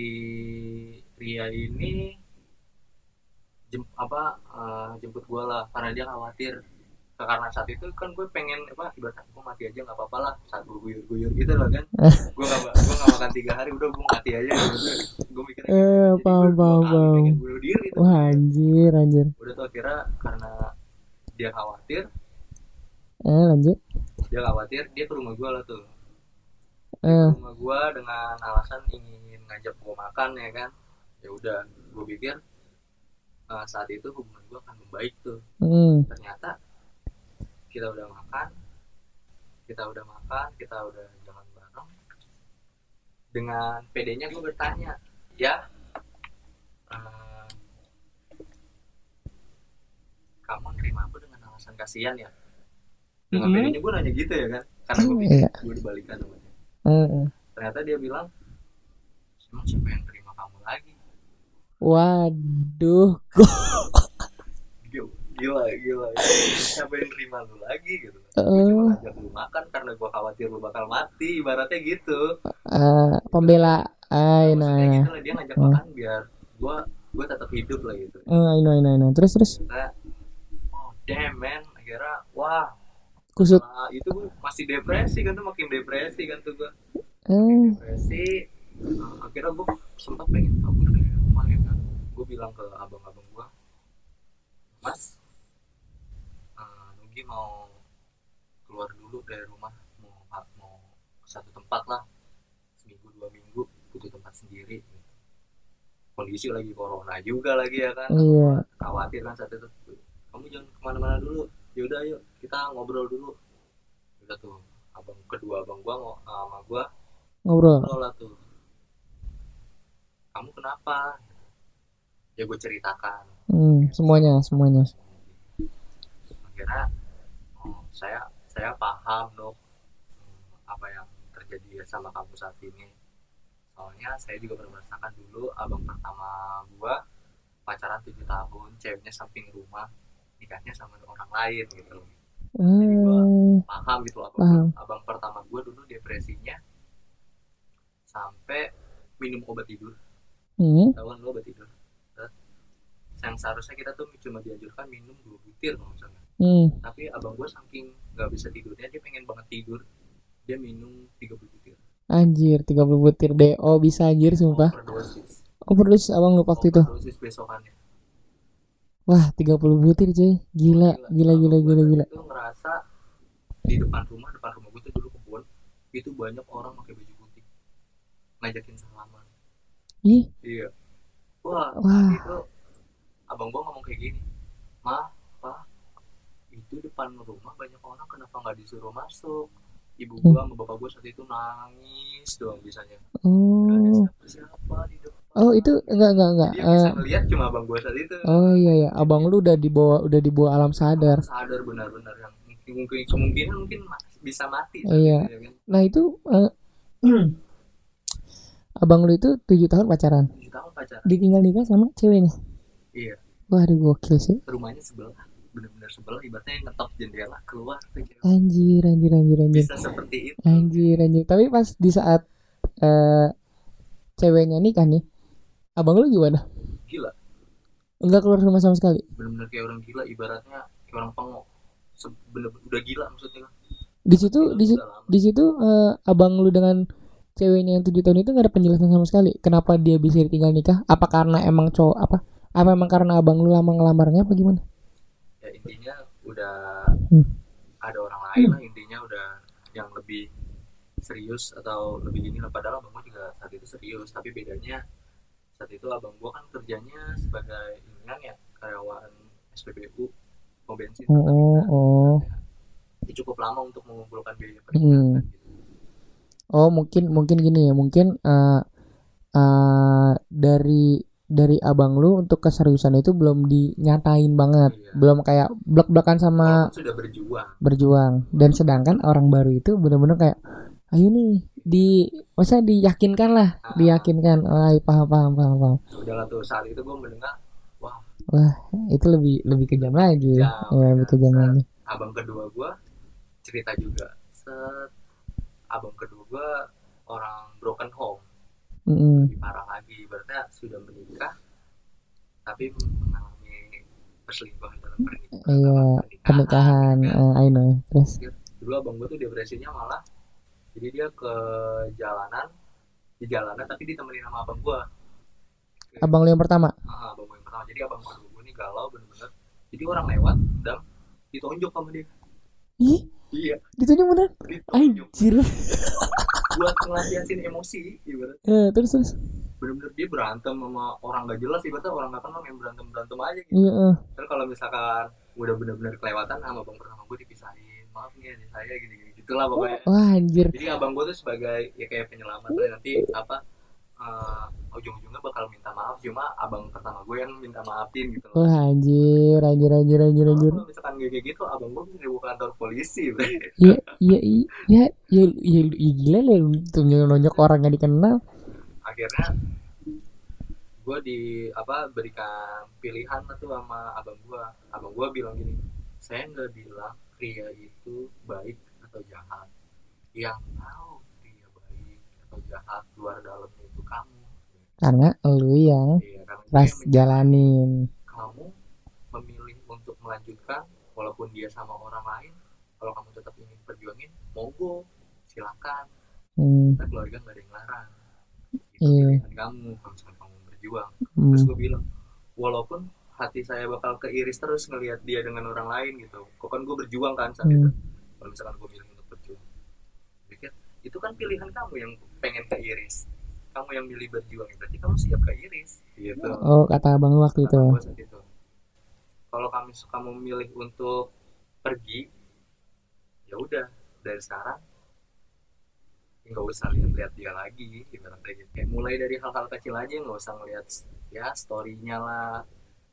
Ria ini jem, apa eh, jemput gue lah karena dia khawatir karena saat itu kan gue pengen apa ibaratnya gue mati aja nggak apa-apa lah saat gue guyur-guyur gitu lah kan [laughs] gue gak gue gak makan tiga hari udah gue mati aja gitu gue gitu. Eh, paham, kali paham. pengen bunuh diri tuh. Wah anjir anjir. udah tuh akhirnya karena dia khawatir Eh lanjut. dia khawatir dia ke rumah gue lah tuh Eh, ke rumah gue dengan alasan ingin ngajak gue makan ya kan ya udah gue pikir eh, saat itu hubungan gue akan membaik tuh hmm, ternyata kita udah makan kita udah makan kita udah jalan bareng dengan PD-nya gue bertanya ya eh, kamu terima aku dengan alasan kasihan ya dengan Mhm. PD-nya gue nanya gitu ya kan karena gue pikir Iya. gue dibalikan sama dia eh, ternyata dia bilang emang siapa yang terima kamu lagi Waduh. Gila, gila, yang terima lu lagi gitu? Gue Eh, cuma ngajak lu makan karena gue khawatir lu bakal mati, ibaratnya gitu. eh, pembela. Ay, Maksudnya nah. gitu lah, dia ngajak makan biar gue gue tetap hidup lah gitu Eh, I know, I know, I know. Terus terus Kita, oh damn man akhirnya wah kusut. Nah, itu gue masih depresi kan tuh makin depresi kan tuh gue Eh, depresi Nah, akhirnya gue sempat pengen kabur dari rumah ya kan gue bilang ke abang-abang gue mas eh, mau keluar dulu dari rumah mau mau ke satu tempat lah seminggu dua minggu butuh tempat sendiri. Kondisi lagi corona juga lagi ya kan? Iya. khawatir kan saat itu. Kamu jangan ke mana-mana dulu. Yaudah yuk kita ngobrol dulu. Udah tuh abang kedua abang gua ngo- sama gua Ngobrol. ngobrol lah tuh. Kamu kenapa? Ya gue ceritakan. Hmm, semuanya, semuanya. akhirnya saya saya paham dok hmm, apa yang terjadi sama kamu saat ini. Soalnya saya juga pernah merasakan dulu abang pertama gua pacaran tujuh tahun ceweknya samping rumah nikahnya sama orang lain gitu. Eh, paham gitu abang Paham. abang pertama gue dulu depresinya sampai minum obat tidur. Hmm, tahu lo obat tidur. Yang seharusnya kita tuh cuma dianjurkan minum dua butir kalau misalnya hmm. tapi abang gue saking nggak bisa tidurnya dia pengen banget tidur dia minum 30 butir Anjir, 30 butir DO bisa anjir sumpah. overdosis Overdose abang lu waktu itu. overdosis besokannya Wah, 30 butir cuy. Gila, gila, gila, gila, gila. itu ngerasa di depan rumah depan rumah gue tuh dulu kebun itu banyak orang pakai baju putih ngajakin salaman Ih, Iya. Wah, Wah. itu abang gua ngomong kayak gini, ma, itu depan rumah banyak orang kenapa nggak disuruh masuk? Ibu gua sama bapak gua saat itu nangis doang bisanya. Gak ada oh. siapa-siapa di depan. Oh, itu enggak enggak enggak. Dia bisa Eh, ngeliat cuma abang gua saat itu. oh iya ya, abang lu udah dibawa udah dibawa alam sadar. Sadar benar-benar yang mungkin, mungkin kemungkinan mungkin bisa mati. saat Iya. itu, ya kan? Nah, itu eh, [clears throat] abang lu itu 7 tahun pacaran. Tujuh tahun pacaran. Ditinggal nikah sama ceweknya. Iya. Wah, aduh gokil sih. Rumahnya sebelah, benar-benar sebelah. Ibaratnya ngetop jendela keluar. cewek. Anjir, anjir, anjir, anjir. Bisa seperti itu. Anjir, anjir. Tapi pas di saat eh ceweknya nikah nih, abang lu gimana? Gila. Enggak keluar rumah sama sekali. bener-bener kayak orang gila ibaratnya kayak orang pengok bener-bener udah gila maksudnya Di situ di di situ eh, abang lu dengan ceweknya yang tujuh tahun itu nggak ada penjelasan sama sekali. Kenapa dia bisa ditinggal nikah? Apa karena emang cowok apa? Apa emang karena abang lu lama ngelamarnya apa gimana? Ya intinya udah Hmm. ada orang lain lah intinya udah yang lebih serius atau lebih gini lah padahal abang gua juga saat itu serius tapi bedanya saat itu abang gua kan kerjanya sebagai ini kan ya karyawan SPBU mau bensin Oh, oh, oh. Ya, cukup lama untuk mengumpulkan biaya Hmm. gitu. Oh, mungkin mungkin gini ya, mungkin eh eh, dari dari abang lu untuk keseriusan itu belum dinyatain banget, Iya. belum kayak blak-blakan sama Walaupun sudah berjuang berjuang. Dan sedangkan orang baru itu bener-bener kayak, ayo nih di, masa diyakinkan lah, Ah. diyakinkan. Oh, ayo, paham, paham, paham, paham. udahlah tuh saat itu gua mendengar wah Itu lebih lebih kejam lagi, ya, Kejam, ya lebih ya. kejam Set. lagi. abang kedua gua cerita juga set abang kedua gua orang broken home Lebih parah lagi. Berarti sudah menikah tapi mengalami perselingkuhan dalam pernikahan. Iya, pernikahan, kan? eh, I know. Terus, dulu abang gua tuh depresinya malah jadi dia ke jalanan di jalanan tapi ditemenin sama abang gua. Abang lu yang pertama, ah, abang gua yang pertama. Jadi abang gua ini galau bener-bener. Jadi orang lewat dan ditonjok sama dia. Ih, iya. Ditunjuk bener, ditonjok anjir. buat ngelampiasin emosi ibarat. Eh, terus terus, bener-bener dia berantem sama orang gak jelas ibaratnya orang gak kenal yang berantem berantem aja gitu. Iya, eh. terus kalau misalkan udah bener-bener kelewatan sama bang pertama gue dipisahin maaf nih adik saya gini gini gitulah pokoknya. Wah anjir. jadi abang gue tuh sebagai ya kayak penyelamat nanti apa eh, ujung-ujungnya bakal minta maaf cuma abang pertama gue yang minta maafin gitu loh Wah anjir, anjir, anjir, anjir, anjir. kalau misalkan kayak gitu abang gue bisa dibawa ke kantor polisi. Iya, iya, iya, iya, iya, iya, iya, gila lah tuh nonyok orang yang dikenal. akhirnya gue di apa berikan pilihan lah tuh sama abang gue abang gue bilang gini saya nggak bilang pria itu baik atau jahat yang tahu pria baik atau jahat luar dalamnya itu kamu Karena lu yang iya pas jalanin. kamu memilih untuk melanjutkan walaupun dia sama orang lain kalau kamu tetap ingin perjuangin monggo silakan. Hmm, kita keluarga nggak ada yang larang. Itu Iya. pilihan kamu kalau misalkan kamu berjuang. Hmm, terus gue bilang walaupun hati saya bakal keiris terus ngelihat dia dengan orang lain gitu. Kok kan gue berjuang kan saat Hmm. itu. Kalau misalkan gue milih untuk berjuang. Pikir itu kan pilihan kamu yang pengen keiris kamu yang milih berjuang berarti kamu siap keiris gitu oh kata abang lu waktu itu Kata gua saat itu. Kalau kami kamu milih untuk pergi, ya udah dari sekarang ya nggak usah lihat-lihat dia lagi, ibaratnya gitu. Kayak mulai dari hal-hal kecil aja nggak usah ngeliat ya storynya lah,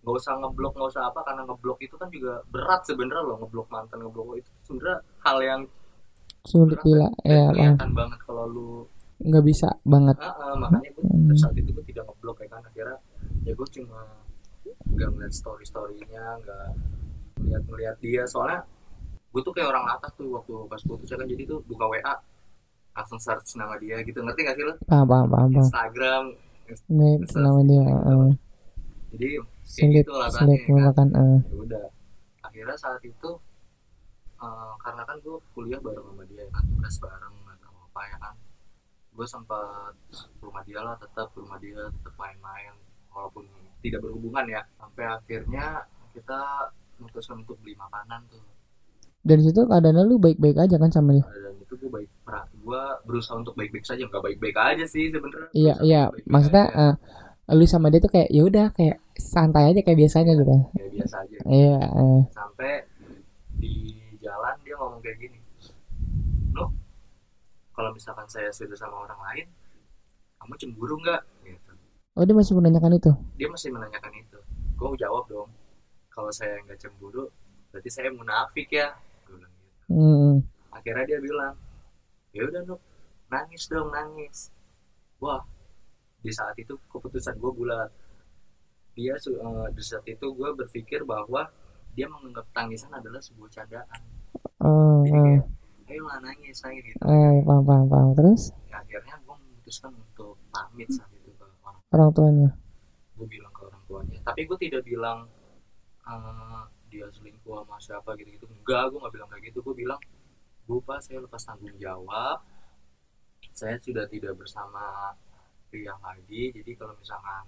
nggak usah ngeblok nggak usah apa karena ngeblok itu kan juga berat sebenarnya loh ngeblok mantan ngeblok itu sebenarnya hal yang sulit bila ya kelihatan banget kalau lu nggak bisa banget. Ah, ah, makanya gue Hmm. saat itu gue tidak ngeblok ya kan. Akhirnya ya gue cuma nggak ngeliat story storynya nggak ngeliat ngeliat dia. Soalnya gue tuh kayak orang atas tuh waktu pas putus ya kan. Jadi tuh buka wa langsung search nama dia gitu. Ngerti gak sih lo? Paham paham paham Instagram ini nama dia uh, jadi kayak sulit gitu lah sulit kan. melupakan uh, ya udah. Akhirnya saat itu eh, karena kan gue kuliah bareng sama dia kan. Tugas bareng atau apa ya kan gue sempat ke rumah dia lah tetap ke rumah dia tetap main-main walaupun tidak berhubungan ya. Sampai akhirnya kita memutuskan untuk beli makanan tuh. Dan situ keadaannya lu baik-baik aja kan sama dia? Dan itu gue baik gue berusaha untuk baik-baik saja nggak baik-baik aja sih sebenarnya. Iya iya. maksudnya aja. uh, lu sama dia tuh kayak ya udah kayak santai aja kayak biasanya gitu. Kayak biasa aja. Iya uh, sampai di jalan dia ngomong kayak gini kalau misalkan saya sudah sama orang lain kamu cemburu nggak? Gitu. Oh dia masih menanyakan itu? Dia masih menanyakan itu. Gue jawab dong. Kalau saya nggak cemburu berarti saya munafik ya. Gue bilang gitu. Hmm, akhirnya dia bilang ya udah Nuk. Nangis dong nangis. Wah di saat itu keputusan gue bulat. Dia eh, di saat itu gue berpikir bahwa dia menganggap tangisan adalah sebuah candaan. Oh, jadi oh, kayak ayolah nangis nangis gitu eh, paham paham paham. Terus? Ya, akhirnya gue memutuskan untuk pamit saat itu ke orang orang tuanya? Gue bilang ke orang tuanya. Tapi gue tidak bilang eh, dia selingkuh sama siapa gitu gitu enggak gue nggak bilang kayak gitu. Gue bilang bu pak saya lepas tanggung jawab. Saya sudah tidak bersama Ria lagi. Jadi kalau misalkan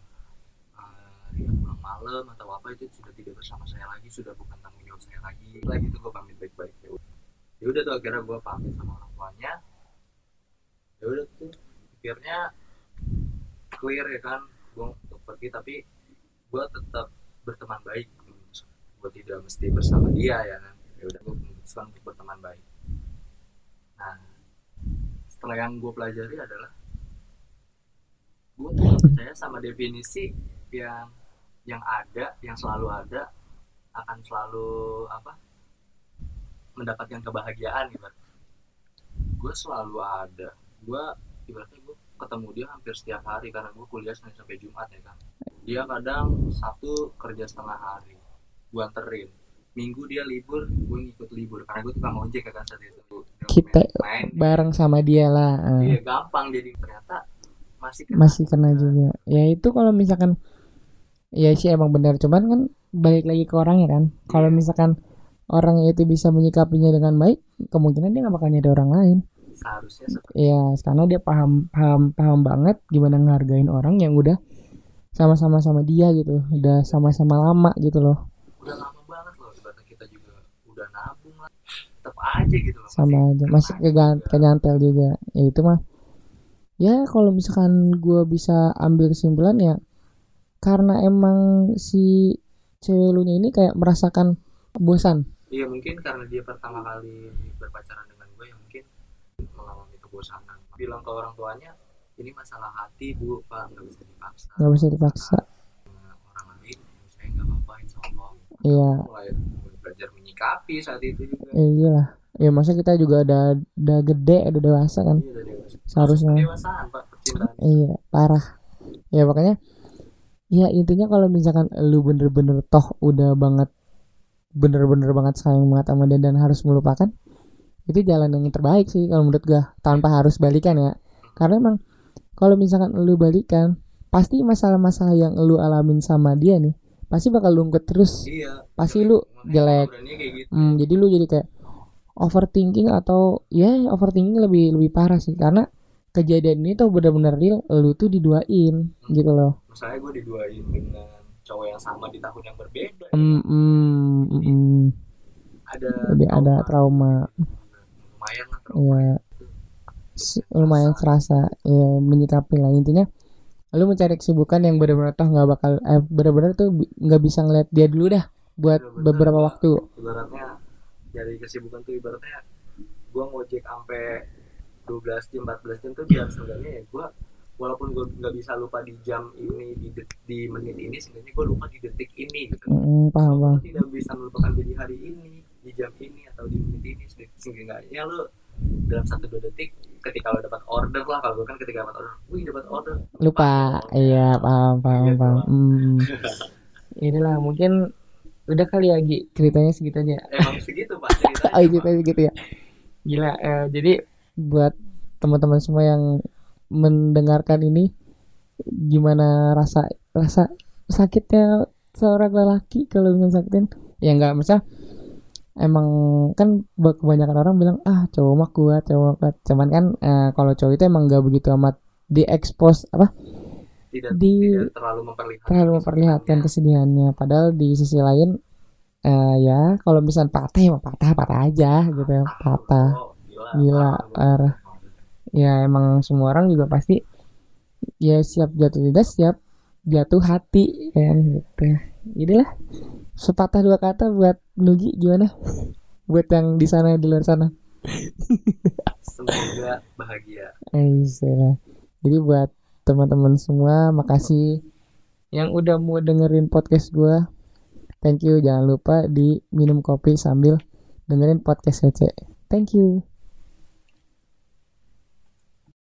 eh, Ria pulang malam atau apa itu sudah tidak bersama saya lagi. Sudah bukan tanggung jawab saya lagi. Lagi itu gue pamit baik-baik. ya. Ya udah tuh akhirnya gue pamit sama orang tuanya. Ya udah tuh akhirnya clear ya kan gue untuk pergi. Tapi gue tetap berteman baik. Gue tidak mesti bersama dia ya kan. Ya udah gue memutuskan untuk berteman baik. Nah setelah yang gue pelajari adalah gue percaya sama definisi yang yang ada yang selalu ada akan selalu apa mendapatkan kebahagiaan gitu. Gue selalu ada. Gue ibaratnya gue ketemu dia hampir setiap hari karena gue kuliah Senin sampai Jumat ya kan. Dia kadang Sabtu kerja setengah hari gue anterin. Minggu dia libur gue ngikut libur karena gue tukang ojek ya kan saat itu. Kita main bareng sama dia lah uh. dia gampang jadi. Ternyata masih kena. masih kena juga. ya itu kalau misalkan ya sih emang benar. Cuman kan balik lagi ke orangnya kan. Kalau misalkan orang itu bisa menyikapinya dengan baik kemungkinan dia nggak bakal nyari orang lain. Seharusnya seperti ya karena dia paham paham paham banget gimana ngehargain orang yang udah sama-sama sama dia gitu udah sama-sama lama gitu loh. Udah lama banget loh ibaratnya kita juga udah nabung lah. Tetap aja gitu loh. Sama aja masih kegan- kenyantel juga. Ya itu mah. Ya kalau misalkan gua bisa ambil kesimpulan ya karena emang si cewek lu ini kayak merasakan bosan Iya mungkin karena dia pertama kali berpacaran dengan gue yang mungkin mengalami kebosanan. Bilang ke orang tuanya, ini masalah hati bu, pak nggak bisa dipaksa. nggak bisa dipaksa Sama orang lain, saya nggak apa-apa insya Allah. iya Mulai belajar menyikapi saat itu juga. ya iyalah ya masa kita juga udah udah gede udah dewasa kan Iya, dewasa. Seharusnya. Pendewasaan pak percintaan. iya parah ya makanya ya intinya kalau misalkan lu bener-bener toh udah banget bener-bener banget sayang banget sama dia dan harus melupakan itu jalan yang terbaik sih kalau menurut gua tanpa harus balikan ya. Karena emang kalau misalkan lu balikan pasti masalah-masalah yang lu alamin sama dia nih pasti bakal lungkut terus. Iya. Pasti lu jelek. gitu. Hmm, jadi lu jadi kayak overthinking atau ya overthinking lebih lebih parah sih. Karena kejadian ini tuh benar-benar real lu tuh diduain gitu loh. Misalnya gue diduain dengan cowok yang sama di tahun yang berbeda Hmm, hmm, hmm, hmm. ada jadi ada trauma. lumayan lah trauma ya lumayan serasa. ya menyikapi lah. Intinya lu mencari kesibukan yang benar-benar toh nggak bakal eh, benar-benar tuh nggak bisa ngeliat dia dulu dah buat Bener-bener. beberapa waktu. Ibaratnya dari kesibukan tuh ibaratnya gue ngojek sampai 12 jam 14 jam tuh biar seenggaknya ya gue walaupun gue nggak bisa lupa di jam ini di di menit ini seenggaknya gue lupa di detik ini gitu Mm, paham paham. Lu tidak bisa melupakan jadi hari ini di jam ini atau di menit ini seenggaknya lu dalam satu dua detik ketika lo dapat order lah kalau gue kan ketika dapat order wih dapat order. Lupa. Iya paham paham Gitu paham. hmm. [laughs] inilah mungkin udah kali ya Gi? Ceritanya segitu aja. Emang segitu pak [laughs] ceritanya oh ceritanya segitu ya. Gila eh, jadi buat teman-teman semua yang mendengarkan ini gimana rasa rasa sakitnya seorang lelaki kalau ingin sakitin? Ya nggak maksudnya emang kan kebanyakan orang bilang ah cowok mah kuat cowok mah kuat. Cuman kan eh, kalau cowok itu emang nggak begitu amat diekspos apa? Tidak di- tidak terlalu memperlihatkan terlalu memperlihatkan kesedihannya. Padahal di sisi lain eh, ya kalau misalnya patah ya patah patah aja gitu ya. Patah Oh, gila, Gila. Ya emang semua orang juga pasti ya siap jatuh tidak siap jatuh hati ya gitu. Inilah sepatah dua kata buat Nugi gimana? Buat yang di sana di luar sana. Semoga bahagia. Eh istilah. jadi buat teman-teman semua makasih yang udah mau dengerin podcast gua. Thank you. Jangan lupa di minum kopi sambil dengerin podcast Cece thank you